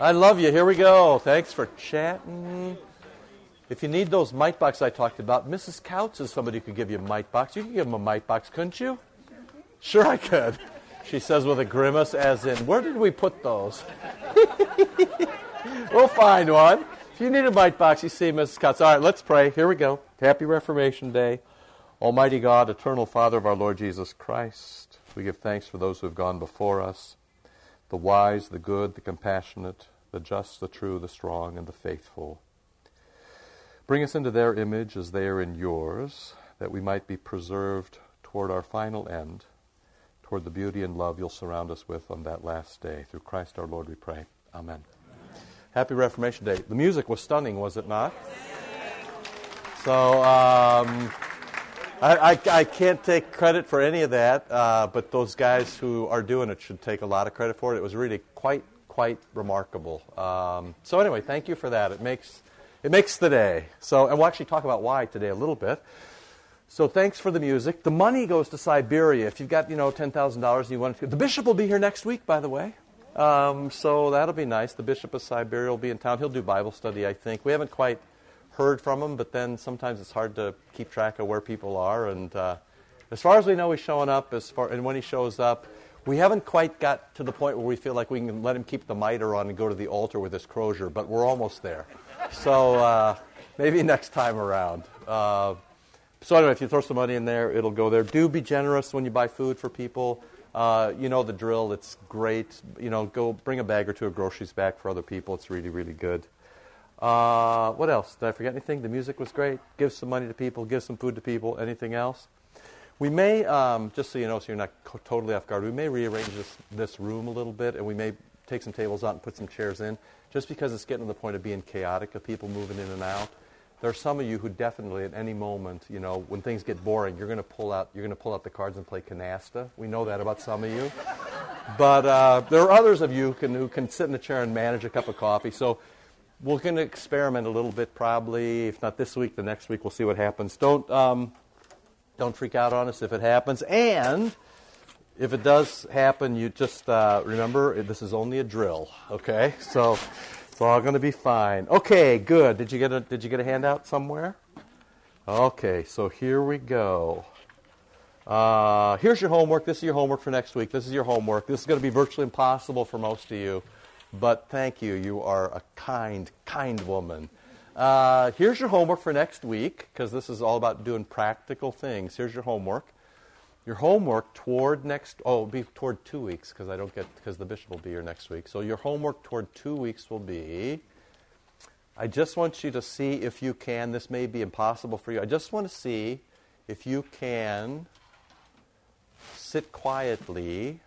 I love you. Here we go. Thanks for chatting. If you need those mite box I talked about, Mrs. Couch is somebody who could give you a mite box. You could give them a mite box, couldn't you? Sure, I could. She says with a grimace, as in, where did we put those? we'll find one. If you need a mite box, you see Mrs. Couch. All right, let's pray. Here we go. Happy Reformation Day. Almighty God, eternal Father of our Lord Jesus Christ, we give thanks for those who have gone before us the wise, the good, the compassionate, the just, the true, the strong, and the faithful. Bring us into their image as they are in yours, that we might be preserved toward our final end, toward the beauty and love you'll surround us with on that last day. Through Christ our Lord we pray. Amen. Happy Reformation Day. The music was stunning, was it not? So, um, I, I, I, can't take credit for any of that, uh, but those guys who are doing it should take a lot of credit for it. It was really quite, quite remarkable. Um, so anyway, thank you for that. It makes, it makes the day. So, and we'll actually talk about why today a little bit. So thanks for the music. The money goes to Siberia. If you've got, you know, $10,000 and you want to, the bishop will be here next week, by the way. Um, so that'll be nice. The bishop of Siberia will be in town. He'll do Bible study, I think. We haven't quite heard from him, but then sometimes it's hard to keep track of where people are. And uh, as far as we know, he's showing up. As far and when he shows up, we haven't quite got to the point where we feel like we can let him keep the mitre on and go to the altar with his crozier, but we're almost there. So uh, maybe next time around. Uh, so anyway, if you throw some money in there, it'll go there. Do be generous when you buy food for people. Uh, you know the drill. It's great. You know, go bring a bag or two of groceries back for other people. It's really, really good. Uh, what else? Did I forget anything? The music was great. Give some money to people. Give some food to people. Anything else? We may, um, just so you know, so you're not co- totally off guard, we may rearrange this, this room a little bit, and we may take some tables out and put some chairs in, just because it's getting to the point of being chaotic, of people moving in and out. There are some of you who definitely, at any moment, you know, when things get boring, you're going to pull out, you're going to pull out the cards and play canasta. We know that about some of you. but uh, there are others of you who can, who can sit in a chair and manage a cup of coffee. So we're going to experiment a little bit probably. If not this week, the next week, we'll see what happens. Don't, um, don't freak out on us if it happens. And if it does happen, you just uh, remember this is only a drill, okay? So it's all going to be fine. Okay, good. Did you get a, did you get a handout somewhere? Okay, so here we go. Uh, here's your homework. This is your homework for next week. This is your homework. This is going to be virtually impossible for most of you. But thank you. You are a kind, kind woman. Uh, here's your homework for next week, because this is all about doing practical things. Here's your homework. Your homework toward next, oh, be toward two weeks, because I don't get, because the bishop will be here next week. So your homework toward two weeks will be, I just want you to see if you can, this may be impossible for you, I just want to see if you can sit quietly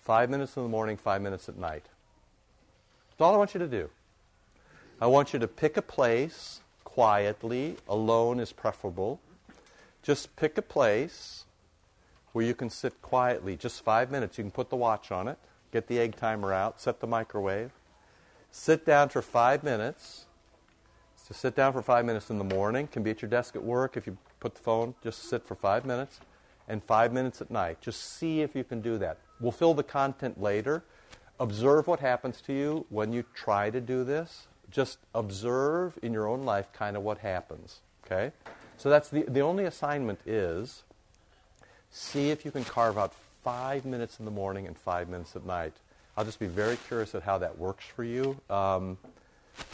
five minutes in the morning, five minutes at night. That's all I want you to do. I want you to pick a place quietly, alone is preferable. Just pick a place where you can sit quietly, just five minutes. You can put the watch on it, get the egg timer out, set the microwave. Sit down for five minutes. So sit down for five minutes in the morning. Can be at your desk at work. If you put the phone, just sit for five minutes. And five minutes at night. Just see if you can do that. We'll fill the content later observe what happens to you when you try to do this. Just observe in your own life kind of what happens. Okay? So that's the, the only assignment is see if you can carve out five minutes in the morning and five minutes at night. I'll just be very curious at how that works for you. Um,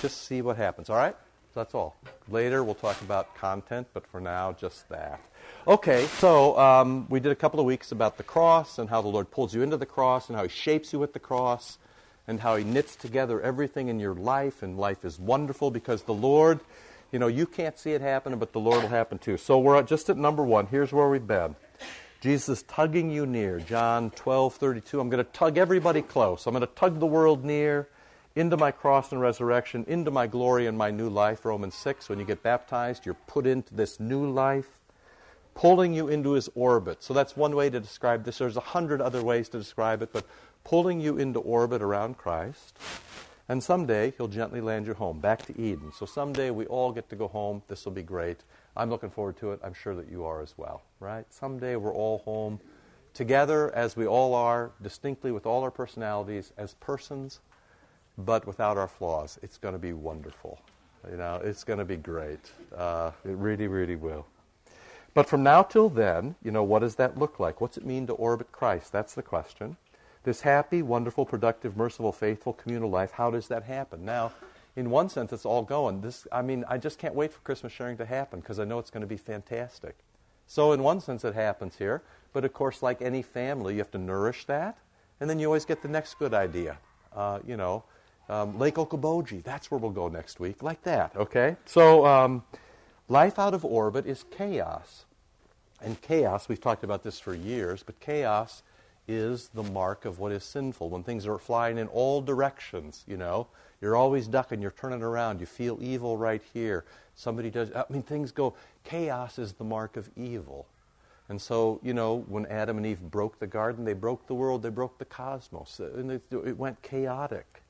just see what happens. All right? That's all. Later we'll talk about content, but for now, just that. Okay, so um, we did a couple of weeks about the cross and how the Lord pulls you into the cross and how He shapes you with the cross and how He knits together everything in your life. And life is wonderful because the Lord, you know, you can't see it happening, but the Lord will happen too. So we're just at number one. Here's where we've been. Jesus tugging you near. John 12, 32. I'm going to tug everybody close. I'm going to tug the world near into my cross and resurrection, into my glory and my new life. Romans 6. When you get baptized, you're put into this new life pulling you into his orbit. So that's one way to describe this. There's a hundred other ways to describe it, but pulling you into orbit around Christ. And someday he'll gently land you home, back to Eden. So someday we all get to go home. This will be great. I'm looking forward to it. I'm sure that you are as well, right? Someday we're all home together as we all are, distinctly with all our personalities, as persons but without our flaws. It's going to be wonderful. You know, it's going to be great. Uh, it really, really will. But from now till then, you know, what does that look like? What's it mean to orbit Christ? That's the question. This happy, wonderful, productive, merciful, faithful communal life, how does that happen? Now, in one sense, it's all going. This, I mean, I just can't wait for Christmas sharing to happen because I know it's going to be fantastic. So, in one sense, it happens here. But of course, like any family, you have to nourish that, and then you always get the next good idea. Uh, you know, um, Lake Okoboji, that's where we'll go next week, like that, okay? So, um, life out of orbit is chaos. And chaos, we've talked about this for years, but chaos is the mark of what is sinful. When things are flying in all directions, you know, you're always ducking, you're turning around, you feel evil right here. Somebody does, I mean, things go, chaos is the mark of evil. And so, you know, when Adam and Eve broke the garden, they broke the world, they broke the cosmos, and it went chaotic.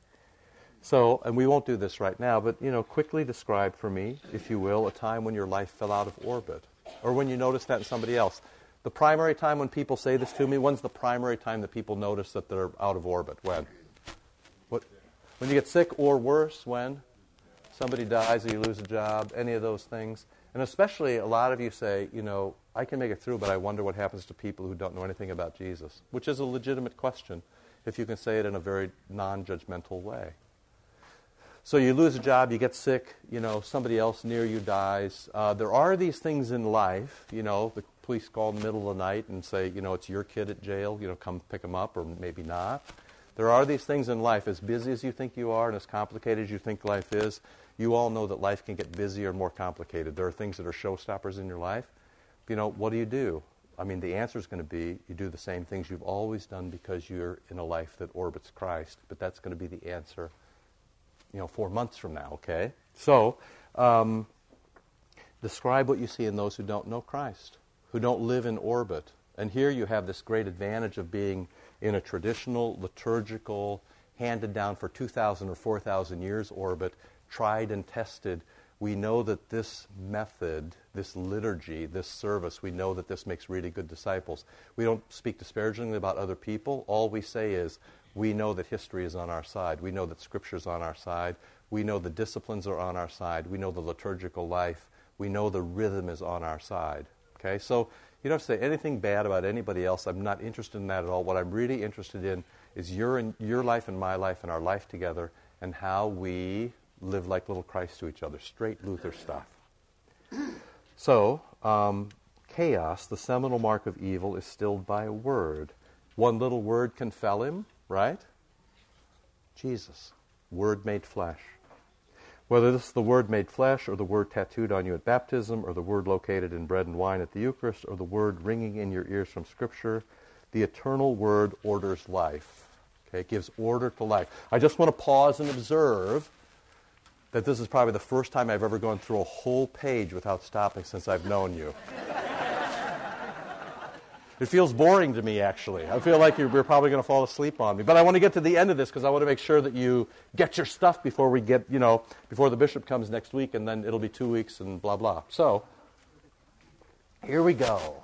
So, and we won't do this right now, but, you know, quickly describe for me, if you will, a time when your life fell out of orbit, or when you noticed that in somebody else. The primary time when people say this to me, when's the primary time that people notice that they're out of orbit? When? What? When you get sick or worse, when? Somebody dies or you lose a job, any of those things. And especially a lot of you say, you know, I can make it through, but I wonder what happens to people who don't know anything about Jesus, which is a legitimate question if you can say it in a very non judgmental way. So you lose a job, you get sick, you know, somebody else near you dies. Uh, there are these things in life, you know, the police call in the middle of the night and say, you know, it's your kid at jail, you know, come pick him up, or maybe not. There are these things in life, as busy as you think you are and as complicated as you think life is, you all know that life can get busier and more complicated. There are things that are showstoppers in your life. You know, what do you do? I mean, the answer is going to be you do the same things you've always done because you're in a life that orbits Christ, but that's going to be the answer you know, four months from now, okay? So, um, describe what you see in those who don't know Christ, who don't live in orbit. And here you have this great advantage of being in a traditional, liturgical, handed down for 2,000 or 4,000 years orbit, tried and tested. We know that this method, this liturgy, this service, we know that this makes really good disciples. We don't speak disparagingly about other people. All we say is, we know that history is on our side. We know that Scripture is on our side. We know the disciplines are on our side. We know the liturgical life. We know the rhythm is on our side. Okay, so you don't have to say anything bad about anybody else. I'm not interested in that at all. What I'm really interested in is your, your life and my life and our life together and how we live like little Christ to each other. Straight Luther stuff. So, um, chaos, the seminal mark of evil, is stilled by a word. One little word can fell him right? Jesus, Word made flesh. Whether this is the Word made flesh, or the Word tattooed on you at baptism, or the Word located in bread and wine at the Eucharist, or the Word ringing in your ears from Scripture, the eternal Word orders life. Okay, it gives order to life. I just want to pause and observe that this is probably the first time I've ever gone through a whole page without stopping since I've known you. It feels boring to me, actually. I feel like you're, probably going to fall asleep on me. But I want to get to the end of this because I want to make sure that you get your stuff before we get, you know, before the bishop comes next week, and then it'll be two weeks and blah, blah. So, here we go.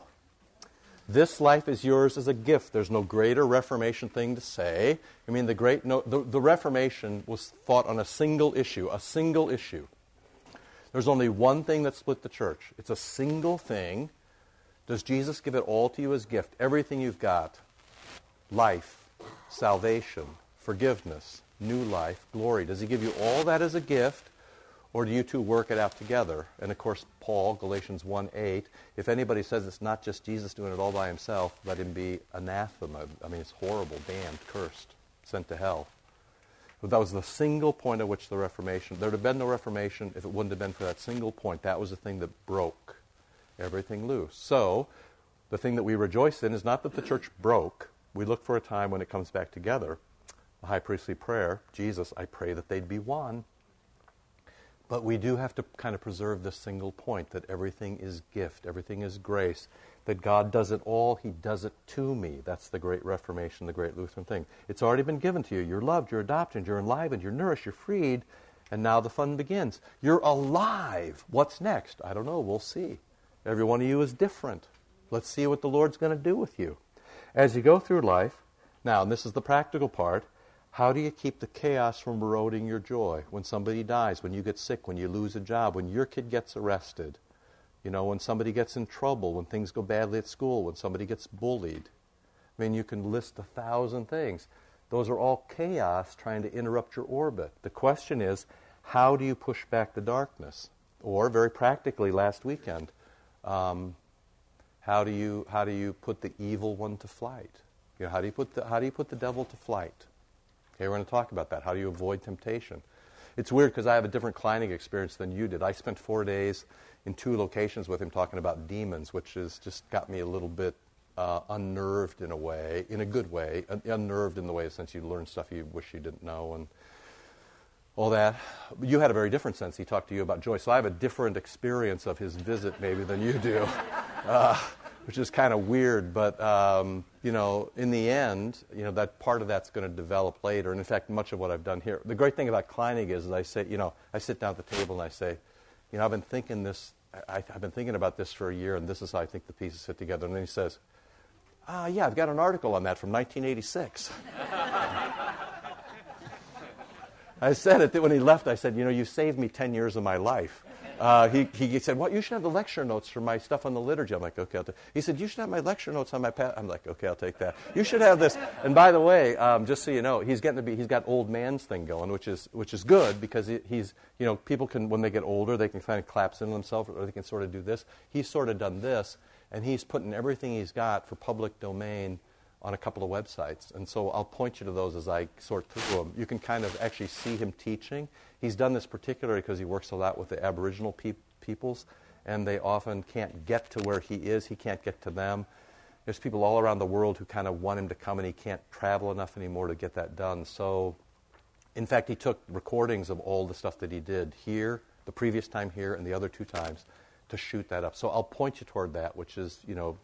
This life is yours as a gift. There's no greater Reformation thing to say. I mean, the, great, no, the, the Reformation was fought on a single issue, a single issue. There's only one thing that split the church. It's a single thing does Jesus give it all to you as gift? Everything you've got life, salvation, forgiveness, new life, glory. Does he give you all that as a gift? Or do you two work it out together? And of course, Paul, Galatians 1 8, if anybody says it's not just Jesus doing it all by himself, let him be anathema. I mean, it's horrible, damned, cursed, sent to hell. But that was the single point at which the Reformation, there would have been no Reformation if it wouldn't have been for that single point. That was the thing that broke everything loose. So, the thing that we rejoice in is not that the church broke. We look for a time when it comes back together. The high priestly prayer, Jesus, I pray that they'd be one. But we do have to kind of preserve this single point that everything is gift, everything is grace, that God does it all, He does it to me. That's the great Reformation, the great Lutheran thing. It's already been given to you. You're loved, you're adopted, you're enlivened, you're nourished, you're freed, and now the fun begins. You're alive. What's next? I don't know. We'll see. Every one of you is different. Let's see what the Lord's going to do with you. As you go through life, now, and this is the practical part, How do you keep the chaos from eroding your joy? When somebody dies, when you get sick, when you lose a job, when your kid gets arrested, you know, when somebody gets in trouble, when things go badly at school, when somebody gets bullied. I mean, you can list a thousand things. Those are all chaos trying to interrupt your orbit. The question is, how do you push back the darkness? Or, very practically, last weekend, um, how do you how do you put the evil one to flight? You know, how do you put the how do you put the devil to flight? Okay, we're going to talk about that. How do you avoid temptation? It's weird because I have a different climbing experience than you did. I spent four days in two locations with him talking about demons, which has just got me a little bit uh, unnerved in a way, in a good way, unnerved in the way since you learn stuff you wish you didn't know and all that. You had a very different sense. He talked to you about joy. So I have a different experience of his visit maybe than you do, uh, which is kind of weird. But, um, you know, in the end, you know, that part of that's going to develop later. And in fact, much of what I've done here, the great thing about Kleinig is, is I say, you know, I sit down at the table and I say, you know, I've been thinking this, I, have been thinking about this for a year, and this is how I think the pieces fit together. And then he says, ah, yeah, I've got an article on that from 1986. I said it when he left. I said, you know, you saved me 10 years of my life. Uh, he, he said, well, you should have the lecture notes for my stuff on the liturgy. I'm like, okay, I'll take He said, you should have my lecture notes on my pad. I'm like, okay, I'll take that. You should have this. And by the way, um, just so you know, he's getting to be, he's got old man's thing going, which is, which is good because he, he's, you know, people can, when they get older, they can kind of collapse into themselves or they can sort of do this. He's sort of done this, and he's putting everything he's got for public domain on a couple of websites. And so I'll point you to those as I sort through them. You can kind of actually see him teaching. He's done this particularly because he works a lot with the Aboriginal pe- peoples, and they often can't get to where he is. He can't get to them. There's people all around the world who kind of want him to come, and he can't travel enough anymore to get that done. So, in fact, he took recordings of all the stuff that he did here, the previous time here, and the other two times to shoot that up. So I'll point you toward that, which is, you know,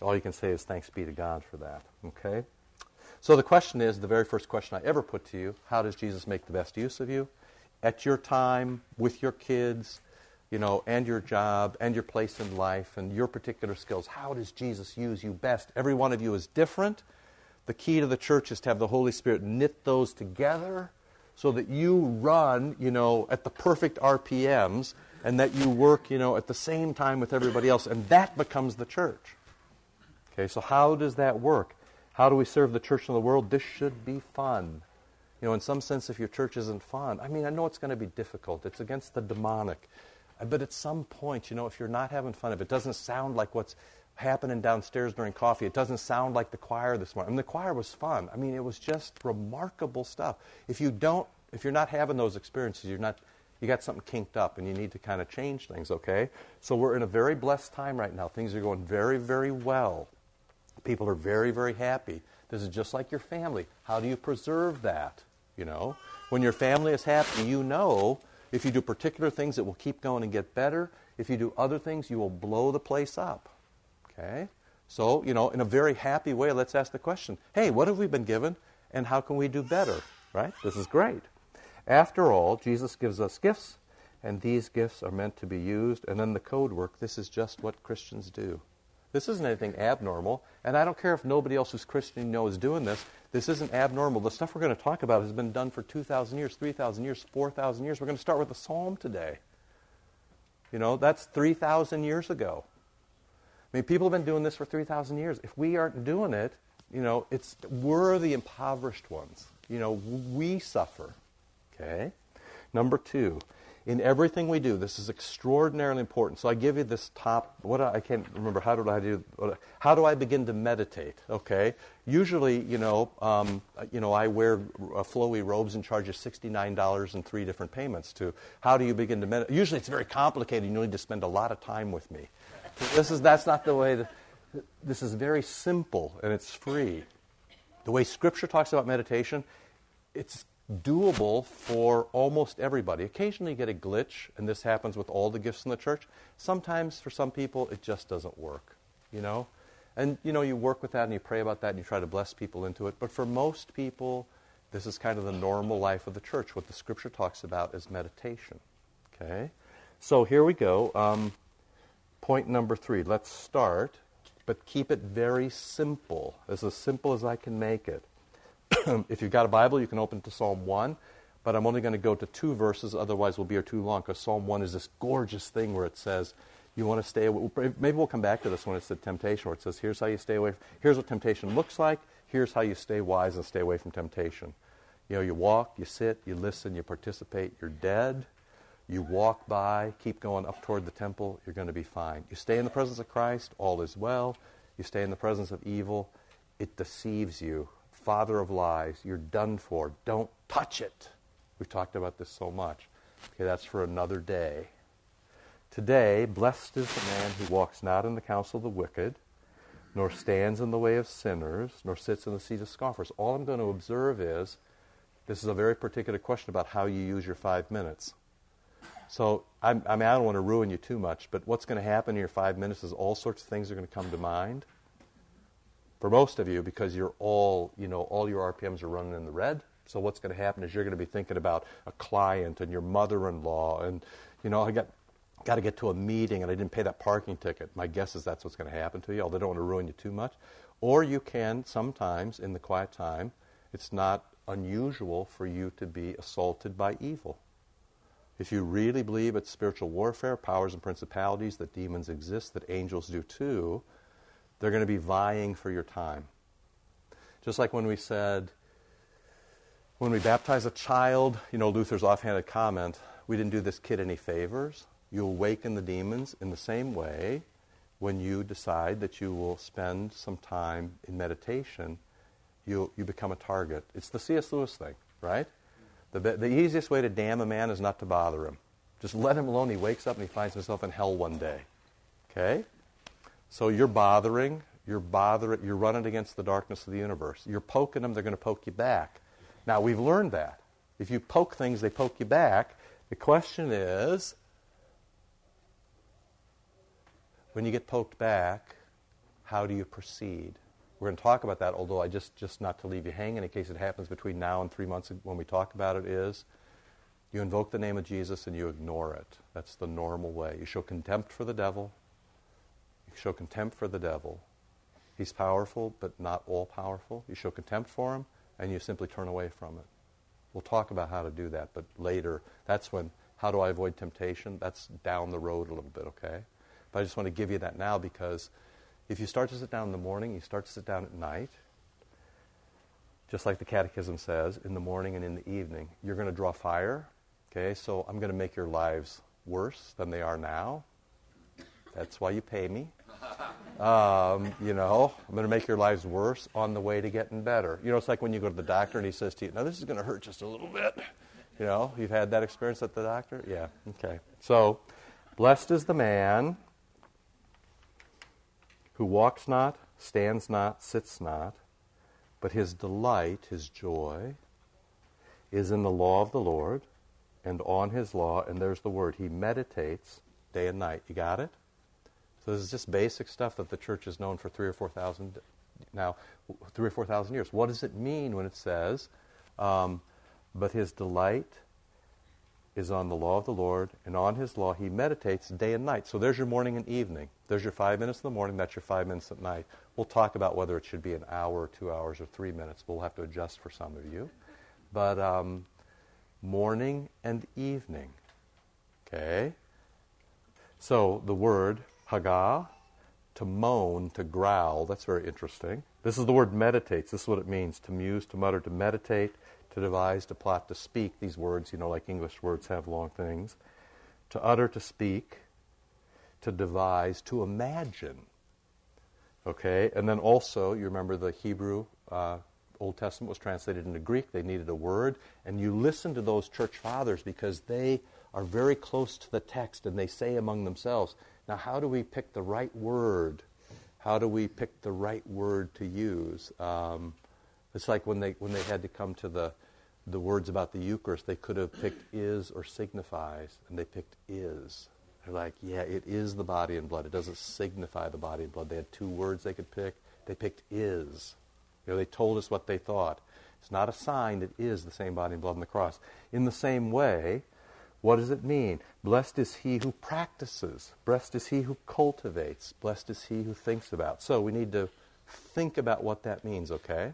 all you can say is thanks be to God for that. Okay? So the question is the very first question I ever put to you how does Jesus make the best use of you? At your time, with your kids, you know, and your job, and your place in life, and your particular skills. How does Jesus use you best? Every one of you is different. The key to the church is to have the Holy Spirit knit those together so that you run, you know, at the perfect RPMs and that you work, you know, at the same time with everybody else, and that becomes the church. Okay, so how does that work? How do we serve the church in the world? This should be fun. You know, in some sense, if your church isn't fun, I mean, I know it's going to be difficult. It's against the demonic. Uh, but at some point, you know, if you're not having fun, if it doesn't sound like what's happening downstairs during coffee, it doesn't sound like the choir this morning. I mean, the choir was fun. I mean, it was just remarkable stuff. If you don't, if you're not having those experiences, you're not, you got something kinked up and you need to kind of change things, okay? So we're in a very blessed time right now. Things are going very, very well. People are very, very happy. This is just like your family. How do you preserve that? You know, when your family is happy, you know if you do particular things, it will keep going and get better. If you do other things, you will blow the place up. Okay? So, you know, in a very happy way, let's ask the question hey, what have we been given, and how can we do better? Right? This is great. After all, Jesus gives us gifts, and these gifts are meant to be used. And then the code work this is just what Christians do. This isn't anything abnormal. And I don't care if nobody else who's Christian you know is doing this. This isn't abnormal. The stuff we're going to talk about has been done for 2,000 years, 3,000 years, 4,000 years. We're going to start with a psalm today. You know, that's 3,000 years ago. I mean, people have been doing this for 3,000 years. If we aren't doing it, you know, it's, we're the impoverished ones. You know, we suffer. Okay? Number two, in everything we do. This is extraordinarily important. So I give you this top. What I can't remember. How do I do? How do I begin to meditate? Okay. Usually, you know, um, you know, I wear flowy robes and charge you sixty-nine dollars in three different payments. To how do you begin to meditate? Usually, it's very complicated. You need to spend a lot of time with me. This is that's not the way. That, this is very simple and it's free. The way Scripture talks about meditation, it's doable for almost everybody. Occasionally you get a glitch, and this happens with all the gifts in the church. Sometimes for some people it just doesn't work, you know? And you know, you work with that and you pray about that and you try to bless people into it. But for most people, this is kind of the normal life of the church. What the scripture talks about is meditation. Okay? So here we go. Um, point number three. Let's start, but keep it very simple, as, as simple as I can make it. if you've got a Bible, you can open to Psalm 1, but I'm only going to go to two verses, otherwise, we'll be here too long because Psalm 1 is this gorgeous thing where it says, you want to stay away. Maybe we'll come back to this when it's the temptation, where it says, here's how you stay away. Here's what temptation looks like. Here's how you stay wise and stay away from temptation. You know, you walk, you sit, you listen, you participate, you're dead. You walk by, keep going up toward the temple, you're going to be fine. You stay in the presence of Christ, all is well. You stay in the presence of evil, it deceives you. Father of lies, you're done for. Don't touch it. We've talked about this so much. Okay, that's for another day. Today, blessed is the man who walks not in the counsel of the wicked, nor stands in the way of sinners, nor sits in the seat of scoffers. All I'm going to observe is this is a very particular question about how you use your five minutes. So I'm, i mean, I don't want to ruin you too much, but what's going to happen in your five minutes is all sorts of things are going to come to mind. For most of you, because you're all, you know, all your RPMs are running in the red. So what's going to happen is you're going to be thinking about a client and your mother-in-law, and you know, I got got to get to a meeting and I didn't pay that parking ticket. My guess is that's what's going to happen to you. Although I don't want to ruin you too much. Or you can sometimes in the quiet time. It's not unusual for you to be assaulted by evil. If you really believe it's spiritual warfare, powers and principalities, that demons exist, that angels do too, they're going to be vying for your time. Just like when we said, when we baptize a child, you know, Luther's offhanded comment, we didn't do this kid any favors. You awaken the demons in the same way when you decide that you will spend some time in meditation you, you become a target. It's the C.S. Lewis thing, right? The, the easiest way to damn a man is not to bother him. Just let him alone. He wakes up and he finds himself in hell one day. Okay? So you're bothering, you're bothering, you're running against the darkness of the universe. You're poking them, they're going to poke you back. Now, we've learned that. If you poke things, they poke you back. The question is when you get poked back, how do you proceed? We're going to talk about that, although I just, just not to leave you hanging in case it happens between now and three months when we talk about it is you invoke the name of Jesus and you ignore it. That's the normal way. You show contempt for the devil. You show contempt for the devil. He's powerful, but not all powerful. You show contempt for him and you simply turn away from it. We'll talk about how to do that, but later, that's when, how do I avoid temptation? That's down the road a little bit, okay? But I just want to give you that now because if you start to sit down in the morning, you start to sit down at night, just like the Catechism says, in the morning and in the evening, you're going to draw fire. Okay, so I'm going to make your lives worse than they are now. That's why you pay me. Um, you know, I'm going to make your lives worse on the way to getting better. You know, it's like when you go to the doctor and he says to you, now this is going to hurt just a little bit. You know, you've had that experience at the doctor? Yeah, okay. So, blessed is the man who walks not, stands not, sits not, but his delight, his joy, is in the law of the Lord and on his law, and there's the word. He meditates day and night. You got it? So this is just basic stuff that the church has known for three or four thousand now, three or four thousand years. What does it mean when it says, um, "But his delight is on the law of the Lord, and on his law he meditates day and night. So there's your morning and evening. There's your five minutes in the morning, that's your five minutes at night. We'll talk about whether it should be an hour, two hours, or three minutes. We'll have to adjust for some of you. But um, morning and evening. Okay? So the word haga, to moan, to growl, that's very interesting. This is the word meditates. This is what it means to muse, to mutter, to meditate to devise, to plot, to speak. These words, you know, like English words have long things. To utter, to speak, to devise, to imagine. Okay, and then also, you remember the Hebrew uh, Old Testament was translated into Greek. They needed a word. And you listen to those church fathers because they are very close to the text and they say among themselves, now, how do we pick the right word? How do we pick the right word to use? Um, it's like when they when they had to come to the the words about the Eucharist, they could have picked is or signifies, and they picked is. They're like, yeah, it is the body and blood. It doesn't signify the body and blood. They had two words they could pick. They picked is. You know, they told us what they thought. It's not a sign that is the same body and blood on the cross. In the same way, what does it mean? Blessed is he who practices. Blessed is he who cultivates. Blessed is he who thinks about. So we need to think about what that means, okay?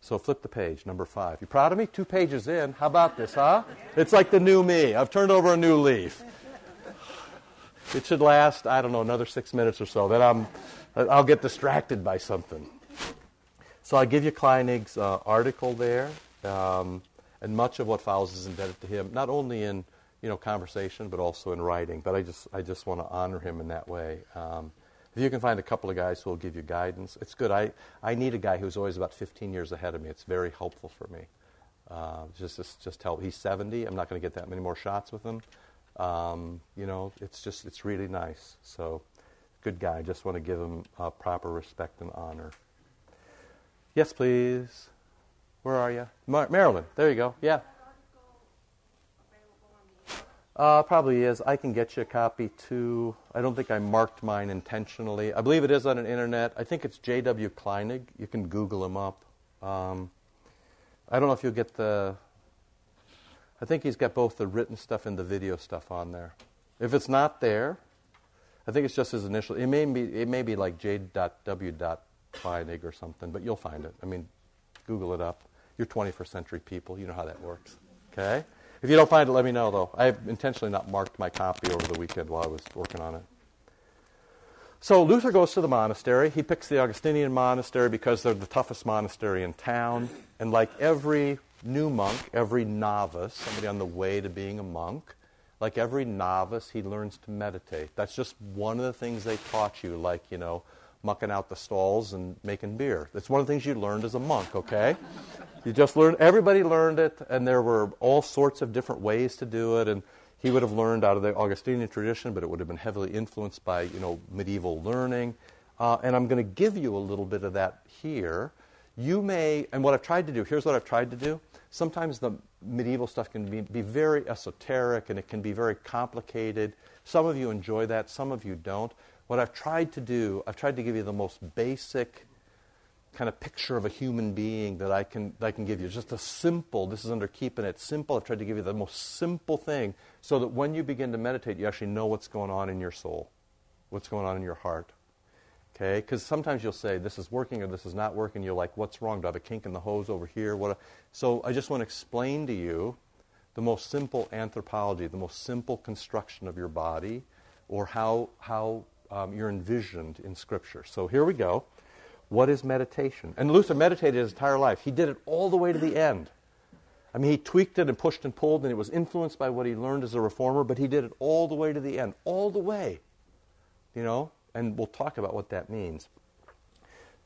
So flip the page, number five. You proud of me? Two pages in. How about this, huh? It's like the new me. I've turned over a new leaf. It should last, I don't know, another six minutes or so. Then I'm, I'll get distracted by something. So I give you Kleinig's uh, article there, um, and much of what follows is indebted to him, not only in you know conversation but also in writing. But I just I just want to honor him in that way. Um, if you can find a couple of guys who will give you guidance, it's good. I, I need a guy who's always about 15 years ahead of me. It's very helpful for me. Uh, just, just just help. He's 70. I'm not going to get that many more shots with him. Um, you know, it's just it's really nice. So, good guy. Just want to give him uh, proper respect and honor. Yes, please. Where are you? Mar- Maryland. There you go. Yeah. Uh, probably is. I can get you a copy too. I don't think I marked mine intentionally. I believe it is on an internet. I think it's J.W. Kleinig. You can Google him up. Um, I don't know if you'll get the. I think he's got both the written stuff and the video stuff on there. If it's not there, I think it's just his initial. It may be. It may be like J.W. Kleinig or something, but you'll find it. I mean, Google it up. You're 21st century people. You know how that works. Okay? If you don't find it, let me know, though. I have intentionally not marked my copy over the weekend while I was working on it. So Luther goes to the monastery. He picks the Augustinian monastery because they're the toughest monastery in town. And like every new monk, every novice, somebody on the way to being a monk, like every novice, he learns to meditate. That's just one of the things they taught you, like, you know, mucking out the stalls and making beer. That's one of the things you learned as a monk, okay? you just learned, everybody learned it, and there were all sorts of different ways to do it. And he would have learned out of the Augustinian tradition, but it would have been heavily influenced by, you know, medieval learning. Uh, and I'm going to give you a little bit of that here. You may, and what I've tried to do, here's what I've tried to do. Sometimes the medieval stuff can be, be very esoteric and it can be very complicated. Some of you enjoy that, some of you don't. What I've tried to do, I've tried to give you the most basic kind of picture of a human being that I can, that I can give you. Just a simple, this is under keeping it simple. I've tried to give you the most simple thing so that when you begin to meditate, you actually know what's going on in your soul, what's going on in your heart. Okay? Because sometimes you'll say, this is working or this is not working. You're like, what's wrong? Do I have a kink in the hose over here? What so I just want to explain to you the most simple anthropology, the most simple construction of your body, or how, how um, you're envisioned in Scripture. So here we go. What is meditation? And Luther meditated his entire life. He did it all the way to the end. I mean, he tweaked it and pushed and pulled, and it was influenced by what he learned as a reformer, but he did it all the way to the end, all the way. You know? And we'll talk about what that means.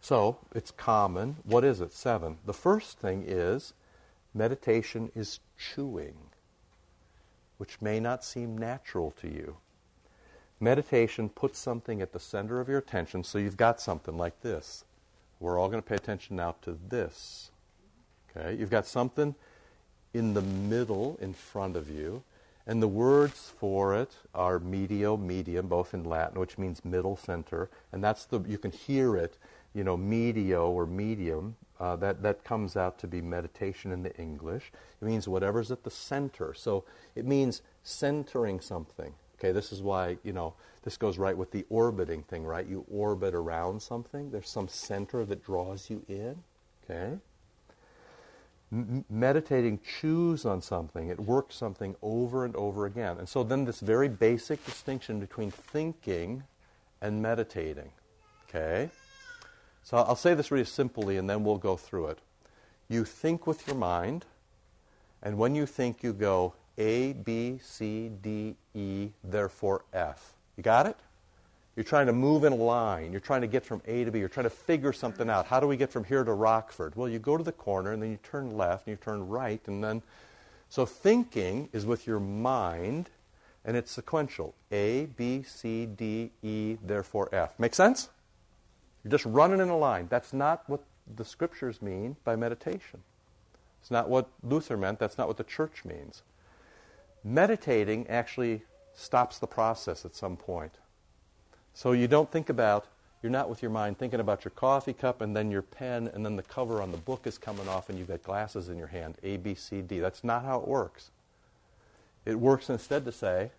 So, it's common. What is it? Seven. The first thing is meditation is chewing, which may not seem natural to you. Meditation puts something at the center of your attention, so you've got something like this. We're all going to pay attention now to this. Okay? You've got something in the middle in front of you, and the words for it are medio, medium, both in Latin, which means middle center, and that's the you can hear it, you know, medio or medium. Uh, that that comes out to be meditation in the English. It means whatever's at the center. So it means centering something. Okay, this is why, you know, this goes right with the orbiting thing, right? You orbit around something, there's some center that draws you in. Okay? Meditating chews on something, it works something over and over again. And so then this very basic distinction between thinking and meditating. Okay? So I'll say this really simply and then we'll go through it. You think with your mind, and when you think, you go, a, B, C, D, E, therefore F. You got it? You're trying to move in a line. You're trying to get from A to B. You're trying to figure something out. How do we get from here to Rockford? Well, you go to the corner and then you turn left and you turn right and then. So thinking is with your mind and it's sequential. A, B, C, D, E, therefore F. Make sense? You're just running in a line. That's not what the scriptures mean by meditation. It's not what Luther meant. That's not what the church means. Meditating actually stops the process at some point. So you don't think about, you're not with your mind thinking about your coffee cup and then your pen and then the cover on the book is coming off and you've got glasses in your hand, A, B, C, D. That's not how it works. It works instead to say,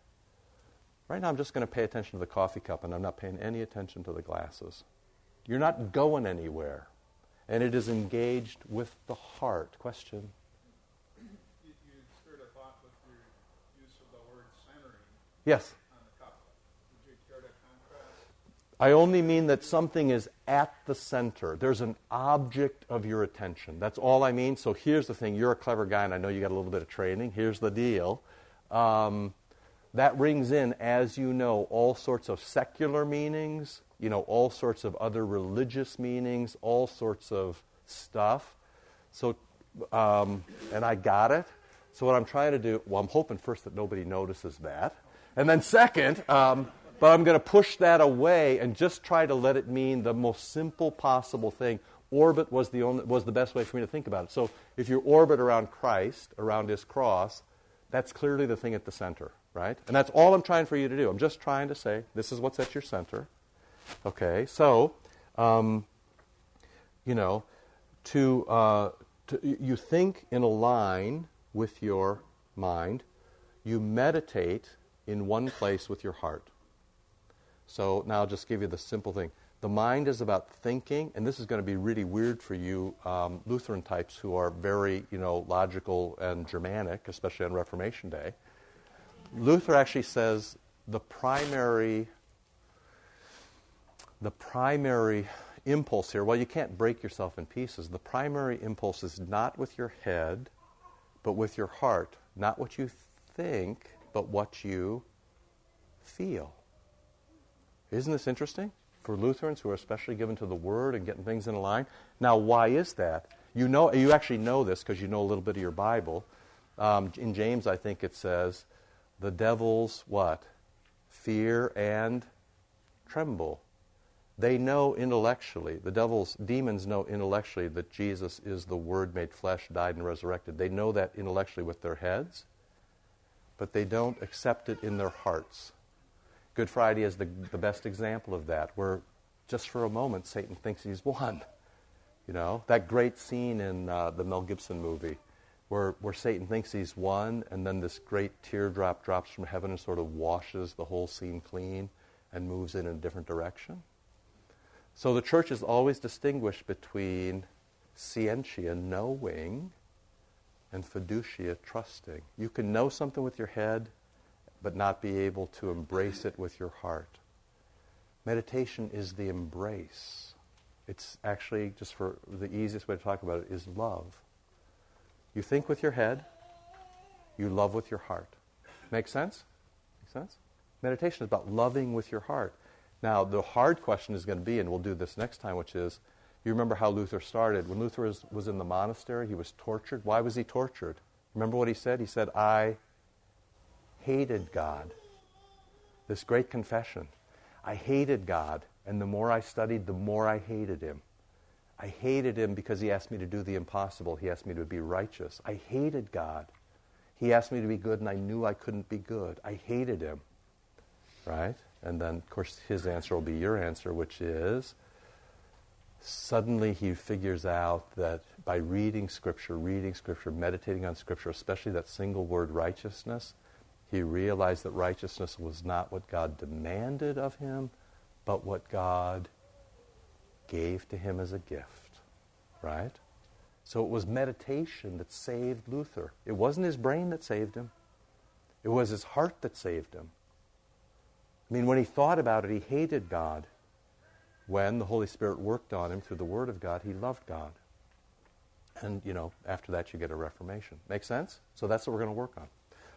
right now I'm just going to pay attention to the coffee cup and I'm not paying any attention to the glasses. You're not going anywhere. and it is engaged with the heart. Question? You, you stirred a thought with your use of the word centering Yes. on the couplet. Would you care to contrast? I only mean that something is at the center. There's an object of your attention. That's all I mean. So here's the thing. You're a clever guy, and I know you got a little bit of training. Here's the deal. Um, that rings in, as you know, all sorts of secular meanings, you know, all sorts of other religious meanings, all sorts of stuff. So, um, and I got it. So what I'm trying to do, well, I'm hoping first that nobody notices that, and then second, um, but I'm going to push that away and just try to let it mean the most simple possible thing. Orbit was the only was the best way for me to think about it. So if you orbit around Christ, around His cross, that's clearly the thing at the center, right? And that's all I'm trying for you to do. I'm just trying to say this is what's at your center. Okay, so um, you know, to, uh, to you think in a line with your mind, you meditate in one place with your heart. So now I'll just give you the simple thing. The mind is about thinking, and this is going to be really weird for you um, Lutheran types who are very, you know, logical and Germanic, especially on Reformation Day. Luther actually says the primary, the primary impulse here. Well, you can't break yourself in pieces. The primary impulse is not with your head, but with your heart. Not what you think, but what you feel. Isn't this interesting? For Lutherans who are especially given to the Word and getting things in line. Now, why is that? You know, you actually know this because you know a little bit of your Bible. Um, in James, I think it says, "The devils what? Fear and tremble." They know intellectually. The devils, demons know intellectually that Jesus is the Word made flesh, died, and resurrected. They know that intellectually with their heads, but they don't accept it in their hearts. Good Friday is the, the best example of that, where just for a moment Satan thinks he's won. You know, that great scene in uh, the Mel Gibson movie where, where Satan thinks he's won, and then this great teardrop drops from heaven and sort of washes the whole scene clean and moves in a different direction. So the church has always distinguished between scientia, knowing, and fiducia, trusting. You can know something with your head, but not be able to embrace it with your heart. Meditation is the embrace. It's actually, just for the easiest way to talk about it, is love. You think with your head, you love with your heart. Make sense? Make sense? Meditation is about loving with your heart. Now, the hard question is going to be, and we'll do this next time, which is you remember how Luther started. When Luther was, was in the monastery, he was tortured. Why was he tortured? Remember what he said? He said, I hated God. This great confession. I hated God, and the more I studied, the more I hated him. I hated him because he asked me to do the impossible. He asked me to be righteous. I hated God. He asked me to be good, and I knew I couldn't be good. I hated him. Right? And then, of course, his answer will be your answer, which is suddenly he figures out that by reading Scripture, reading Scripture, meditating on Scripture, especially that single word righteousness, he realized that righteousness was not what God demanded of him, but what God gave to him as a gift. Right? So it was meditation that saved Luther. It wasn't his brain that saved him, it was his heart that saved him. I mean, when he thought about it, he hated God. When the Holy Spirit worked on him through the Word of God, he loved God. And, you know, after that, you get a reformation. Make sense? So that's what we're going to work on.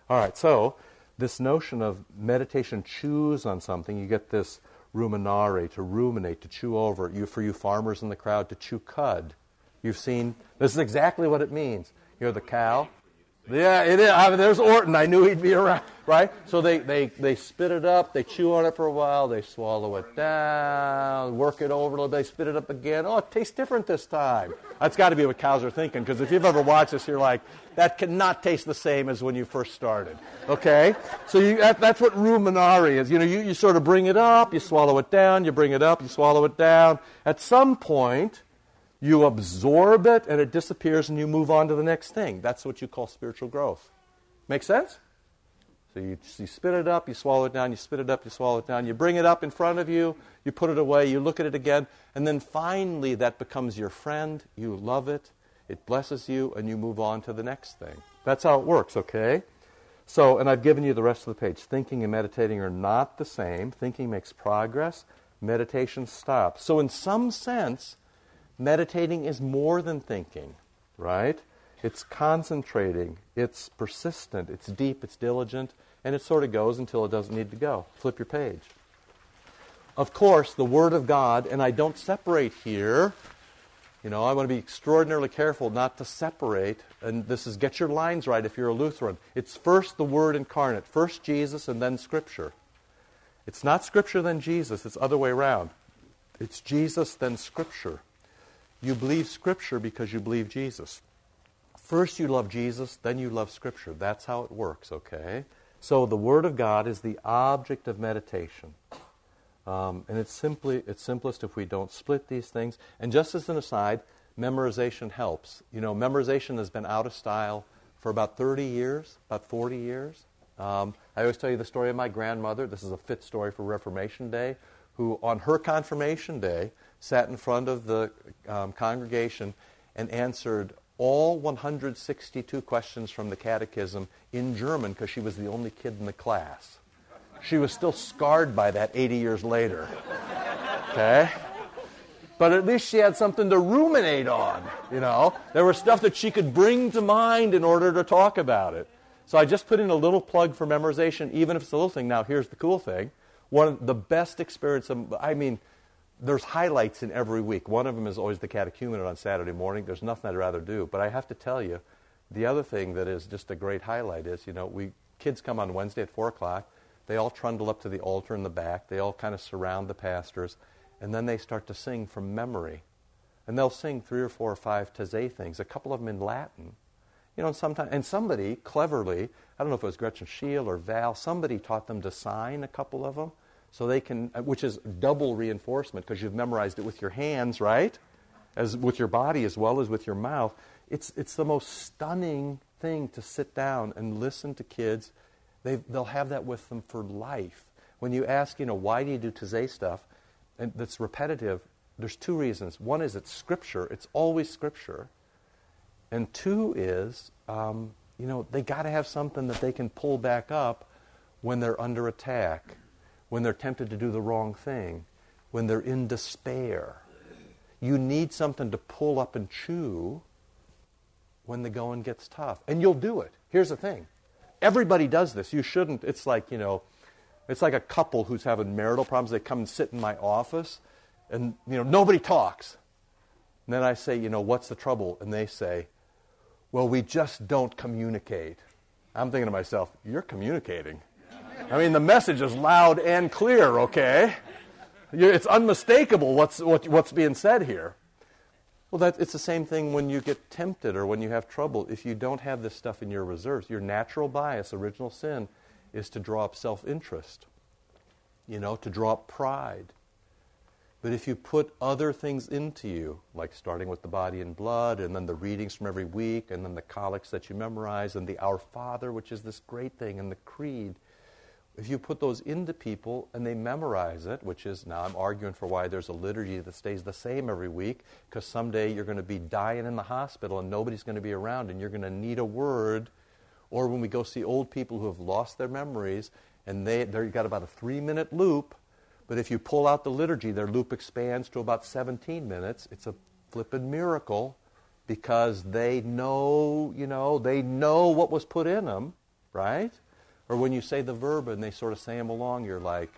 All right, so this notion of meditation chews on something, you get this ruminare, to ruminate, to chew over. You, for you farmers in the crowd, to chew cud. You've seen, this is exactly what it means. You're the cow. Yeah, it is. I mean, there's Orton. I knew he'd be around, right? So they, they, they spit it up, they chew on it for a while, they swallow it down, work it over a little bit, they spit it up again. Oh, it tastes different this time. That's got to be what cows are thinking, because if you've ever watched this, you're like, that cannot taste the same as when you first started. Okay? So you, that, that's what ruminare is. You know, you, you sort of bring it up, you swallow it down, you bring it up, you swallow it down. At some point, you absorb it and it disappears and you move on to the next thing. That's what you call spiritual growth. Make sense? So you, you spit it up, you swallow it down, you spit it up, you swallow it down. You bring it up in front of you, you put it away, you look at it again, and then finally that becomes your friend. You love it, it blesses you, and you move on to the next thing. That's how it works, okay? So, and I've given you the rest of the page. Thinking and meditating are not the same. Thinking makes progress, meditation stops. So, in some sense, meditating is more than thinking, right? It's concentrating, it's persistent, it's deep, it's diligent, and it sort of goes until it doesn't need to go. Flip your page. Of course, the Word of God, and I don't separate here. You know, I want to be extraordinarily careful not to separate. And this is get your lines right if you're a Lutheran. It's first the Word incarnate, first Jesus, and then Scripture. It's not Scripture, then Jesus. It's other way around. It's Jesus, then Scripture. You believe Scripture because you believe Jesus. First you love Jesus, then you love Scripture. That's how it works, okay? So the Word of God is the object of meditation. Um, and it's simply it's simplest if we don't split these things. And just as an aside, memorization helps. You know, memorization has been out of style for about 30 years, about 40 years. Um, I always tell you the story of my grandmother. This is a fit story for Reformation Day, who on her confirmation day sat in front of the um, congregation and answered all 162 questions from the catechism in German because she was the only kid in the class. She was still scarred by that 80 years later. Okay? But at least she had something to ruminate on, you know? There was stuff that she could bring to mind in order to talk about it. So I just put in a little plug for memorization, even if it's a little thing. Now, here's the cool thing. One of the best experience, of, I mean, there's highlights in every week. One of them is always the catechumenate on Saturday morning. There's nothing I'd rather do. But I have to tell you, the other thing that is just a great highlight is, you know, we kids come on Wednesday at 4 o'clock. They all trundle up to the altar in the back. They all kind of surround the pastors. And then they start to sing from memory. And they'll sing three or four or five Taizé things, a couple of them in Latin. You know, and, sometimes, and somebody cleverly, I don't know if it was Gretchen Scheel or Val, somebody taught them to sign a couple of them so they can, uh, which is double reinforcement because you've memorized it with your hands, right? As with your body as well as with your mouth. It's, it's the most stunning thing to sit down and listen to kids. they they'll have that with them for life. When you ask, you know, why do you do Taizé stuff, and that's repetitive, there's two reasons. One is it's scripture, it's always scripture. And two is, um, you know, they got to have something that they can pull back up when they're under attack when they're tempted to do the wrong thing, when they're in despair. You need something to pull up and chew when the going gets tough. And you'll do it. Here's the thing everybody does this. You shouldn't. It's like, you know, it's like a couple who's having marital problems. They come and sit in my office, and, you know, nobody talks. And then I say, you know, what's the trouble? And they say, well, we just don't communicate. I'm thinking to myself, you're communicating. I mean, the message is loud and clear, okay? It's unmistakable what's, what, what's being said here. Well, that, it's the same thing when you get tempted or when you have trouble. If you don't have this stuff in your reserves, your natural bias, original sin, is to draw up self interest, you know, to draw up pride. But if you put other things into you, like starting with the body and blood, and then the readings from every week, and then the collects that you memorize, and the Our Father, which is this great thing, and the Creed, if you put those into people and they memorize it, which is now I'm arguing for why there's a liturgy that stays the same every week, because someday you're going to be dying in the hospital and nobody's going to be around and you're going to need a word. Or when we go see old people who have lost their memories and they, they've got about a three minute loop, but if you pull out the liturgy, their loop expands to about 17 minutes. It's a flippin' miracle because they know, you know, they know what was put in them, right? Or when you say the verb and they sort of say them along, you're like,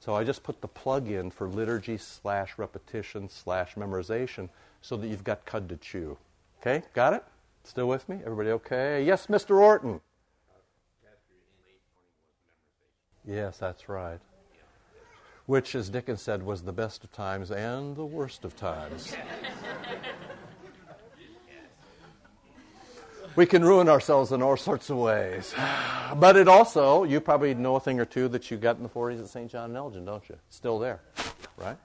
so I just put the plug in for liturgy slash repetition slash memorization so that you've got cud to chew. Okay, got it? Still with me? Everybody okay? Yes, Mr. Orton. Yes, that's right. Which, as Dickens said, was the best of times and the worst of times. we can ruin ourselves in all sorts of ways. But it also, you probably know a thing or two that you got in the 40s at St. John and Elgin, don't you? It's still there, right?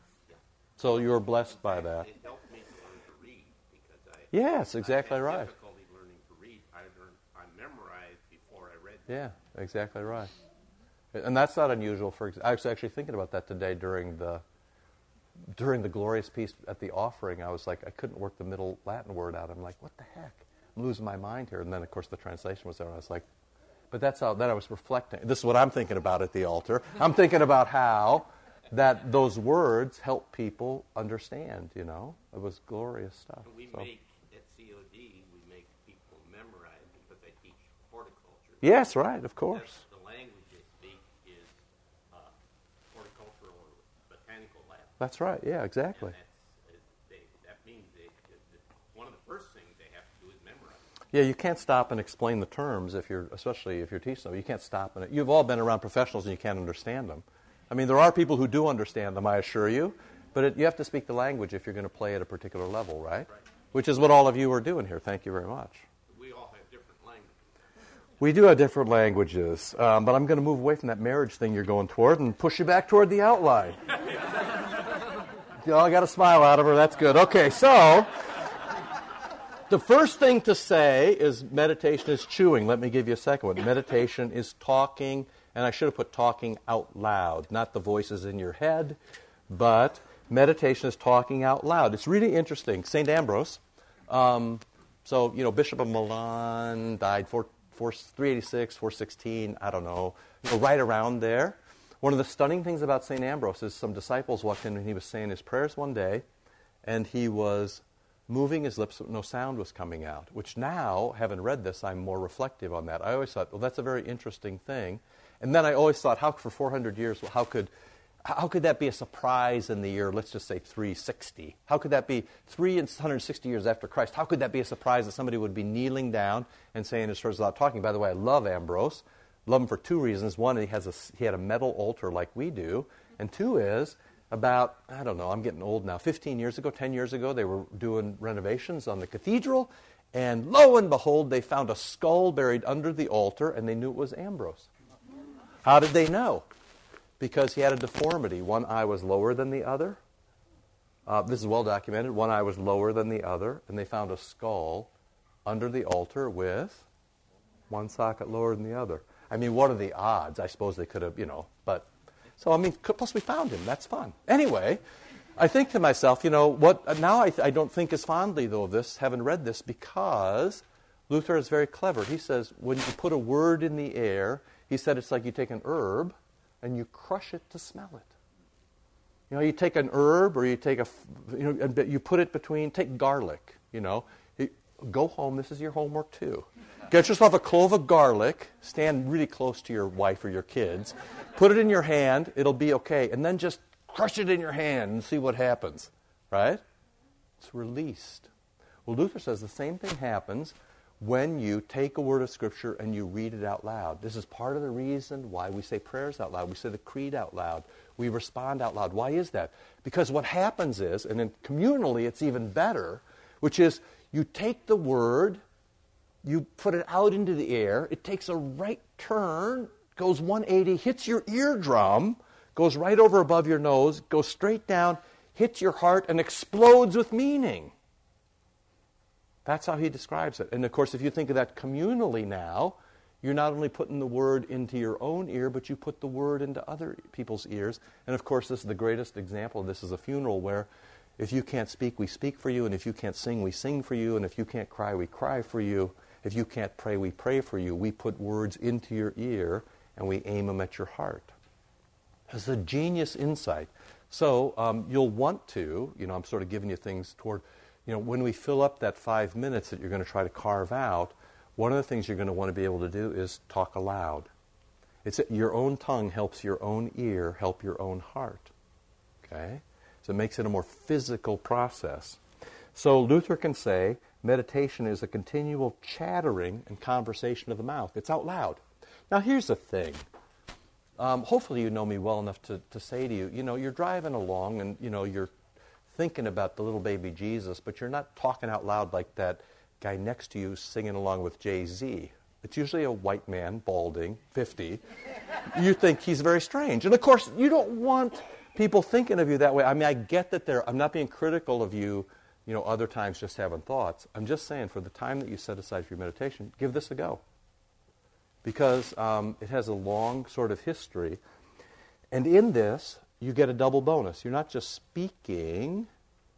So you were blessed by that. It helped me to learn to read because I. Yes, exactly I had right. Difficulty learning to read. I learned. I memorized before I read Yeah, exactly right. And that's not unusual. For I was actually thinking about that today during the during the glorious piece at the offering. I was like, I couldn't work the middle Latin word out. I'm like, what the heck? I'm losing my mind here. And then, of course, the translation was there. And I was like, but that's how. Then I was reflecting. This is what I'm thinking about at the altar. I'm thinking about how that those words help people understand. You know, it was glorious stuff. We So- make at COD, we make people memorize because they teach horticulture. Yes, right. Of course. That's the language they speak is uh, horticultural or botanical lab. That's right. Yeah, exactly. And that's, they, that means they, that- that one of the first things they have to do is memorize. Yeah, you can't stop and explain the terms if you're, especially if you're teaching them. You can't stop and you've all been around professionals and you can't understand them. I mean, there are people who do understand them, I assure you, but it, you have to speak the language if you're going to play at a particular level, right? Which is what all of you are doing here. Thank you very much. We all have different languages. We do have different languages, um, but I'm going to move away from that marriage thing you're going toward and push you back toward the outline. oh, I got a smile out of her. That's good. Okay, so the first thing to say is meditation is chewing. Let me give you a second one. Meditation is talking, and I should have put talking out loud, not the voices in your head, but meditation is talking out loud. It's really interesting. St. Ambrose, um, so, you know, Bishop of Milan died 4, 4, 386, 416, I don't know, you know, right around there. One of the stunning things about St. Ambrose is some disciples walked in and he was saying his prayers one day, and he was moving his lips, but no sound was coming out. Which now, having read this, I'm more reflective on that. I always thought, well, that's a very interesting thing. And then I always thought, how for 400 years, how could how could that be a surprise in the year, let's just say 360? How could that be 360 years after Christ? How could that be a surprise that somebody would be kneeling down and saying his prayers without talking? By the way, I love Ambrose. Love him for two reasons. One, he, has a, he had a metal altar like we do. And two is, about, I don't know, I'm getting old now, 15 years ago, 10 years ago, they were doing renovations on the cathedral. And lo and behold, they found a skull buried under the altar, and they knew it was Ambrose. How did they know? Because he had a deformity. One eye was lower than the other. Uh, this is well documented. One eye was lower than the other, and they found a skull under the altar with one socket lower than the other. I mean, what are the odds? I suppose they could have, you know, but. So, I mean, plus we found him. That's fun. Anyway, I think to myself, you know, what. Now I, I don't think as fondly, though, of this, having read this, because Luther is very clever. He says, when you put a word in the air, he said it's like you take an herb and you crush it to smell it. You know, you take an herb or you take a, you know, you put it between, take garlic, you know. Go home, this is your homework too. Get yourself a clove of garlic, stand really close to your wife or your kids, put it in your hand, it'll be okay. And then just crush it in your hand and see what happens, right? It's released. Well, Luther says the same thing happens when you take a word of Scripture and you read it out loud. This is part of the reason why we say prayers out loud. We say the creed out loud. We respond out loud. Why is that? Because what happens is, and then communally it's even better, which is you take the word, you put it out into the air, it takes a right turn, goes 180, hits your eardrum, goes right over above your nose, goes straight down, hits your heart, and explodes with meaning. That's how he describes it. And of course, if you think of that communally now, you're not only putting the word into your own ear, but you put the word into other people's ears. And of course, this is the greatest example. This is a funeral where if you can't speak, we speak for you. And if you can't sing, we sing for you. And if you can't cry, we cry for you. If you can't pray, we pray for you. We put words into your ear and we aim them at your heart. It's a genius insight. So um, you'll want to, you know, I'm sort of giving you things toward, you know, when we fill up that five minutes that you're going to try to carve out, one of the things you're going to want to be able to do is talk aloud. It's your own tongue helps your own ear help your own heart. Okay? So it makes it a more physical process. So Luther can say meditation is a continual chattering and conversation of the mouth. It's out loud. Now here's the thing. Um, hopefully you know me well enough to, to say to you, you know, you're driving along and, you know, you're thinking about the little baby Jesus, but you're not talking out loud like that guy next to you singing along with Jay-Z. It's usually a white man, balding, 50. you think he's very strange. And of course, you don't want people thinking of you that way. I mean, I get that there, I'm not being critical of you, you know, other times just having thoughts. I'm just saying for the time that you set aside for your meditation, give this a go. because um, it has a long sort of history. And in this, you get a double bonus. You're not just speaking,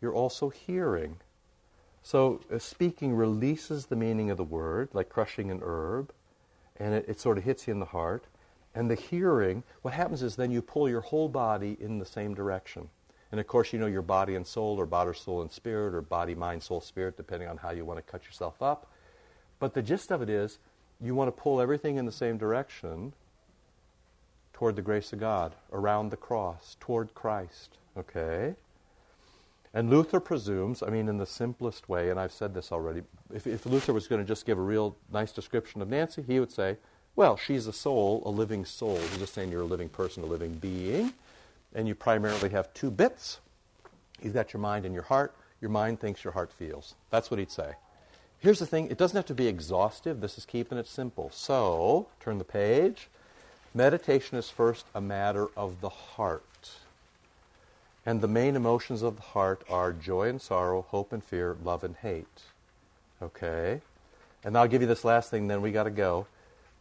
you're also hearing. So, uh, speaking releases the meaning of the word, like crushing an herb, and it, it sort of hits you in the heart. And the hearing, what happens is then you pull your whole body in the same direction. And of course, you know your body and soul, or body, soul, and spirit, or body, mind, soul, spirit, depending on how you want to cut yourself up. But the gist of it is, you want to pull everything in the same direction toward the grace of God, around the cross, toward Christ. Okay? And Luther presumes, I mean, in the simplest way, and I've said this already, if, if Luther was going to just give a real nice description of Nancy, he would say, well, she's a soul, a living soul. He's just saying you're a living person, a living being, and you primarily have two bits. You've got your mind and your heart. Your mind thinks, your heart feels. That's what he'd say. Here's the thing it doesn't have to be exhaustive. This is keeping it simple. So, turn the page. Meditation is first a matter of the heart. And the main emotions of the heart are joy and sorrow, hope and fear, love and hate. Okay? And I'll give you this last thing, then we got to go.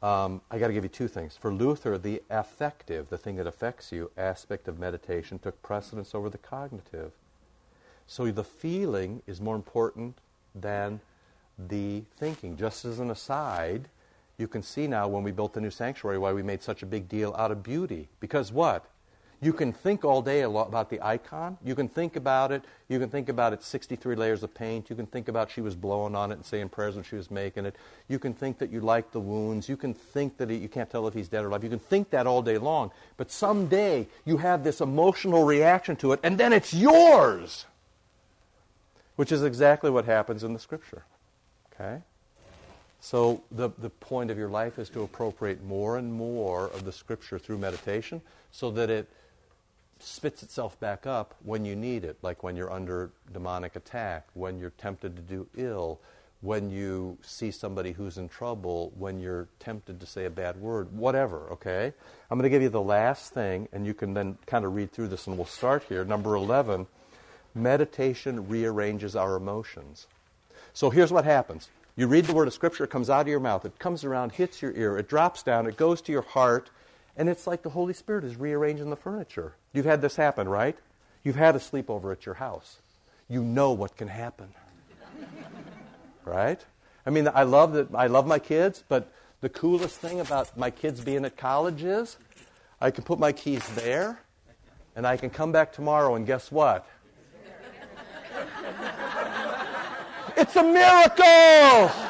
Um, I got to give you two things. For Luther, the affective, the thing that affects you, aspect of meditation took precedence over the cognitive. So the feeling is more important than the thinking. Just as an aside, you can see now when we built the new sanctuary why we made such a big deal out of beauty. Because what? You can think all day about the icon. You can think about it. You can think about its 63 layers of paint. You can think about she was blowing on it and saying prayers when she was making it. You can think that you like the wounds. You can think that you can't tell if he's dead or alive. You can think that all day long. But someday you have this emotional reaction to it, and then it's yours, which is exactly what happens in the scripture. Okay? So the, the point of your life is to appropriate more and more of the scripture through meditation so that it spits itself back up when you need it, like when you're under demonic attack, when you're tempted to do ill, when you see somebody who's in trouble, when you're tempted to say a bad word, whatever, okay? I'm going to give you the last thing, and you can then kind of read through this, and we'll start here. Number 11 meditation rearranges our emotions. So here's what happens you read the word of Scripture, it comes out of your mouth, it comes around, hits your ear, it drops down, it goes to your heart, and it's like the Holy Spirit is rearranging the furniture. You've had this happen, right? You've had a sleepover at your house. You know what can happen. right? I mean, I love that I love my kids, but the coolest thing about my kids being at college is I can put my keys there and I can come back tomorrow and guess what? it's a miracle!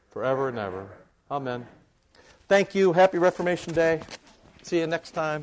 forever and ever. Amen. Thank you. Happy Reformation Day. See you next time.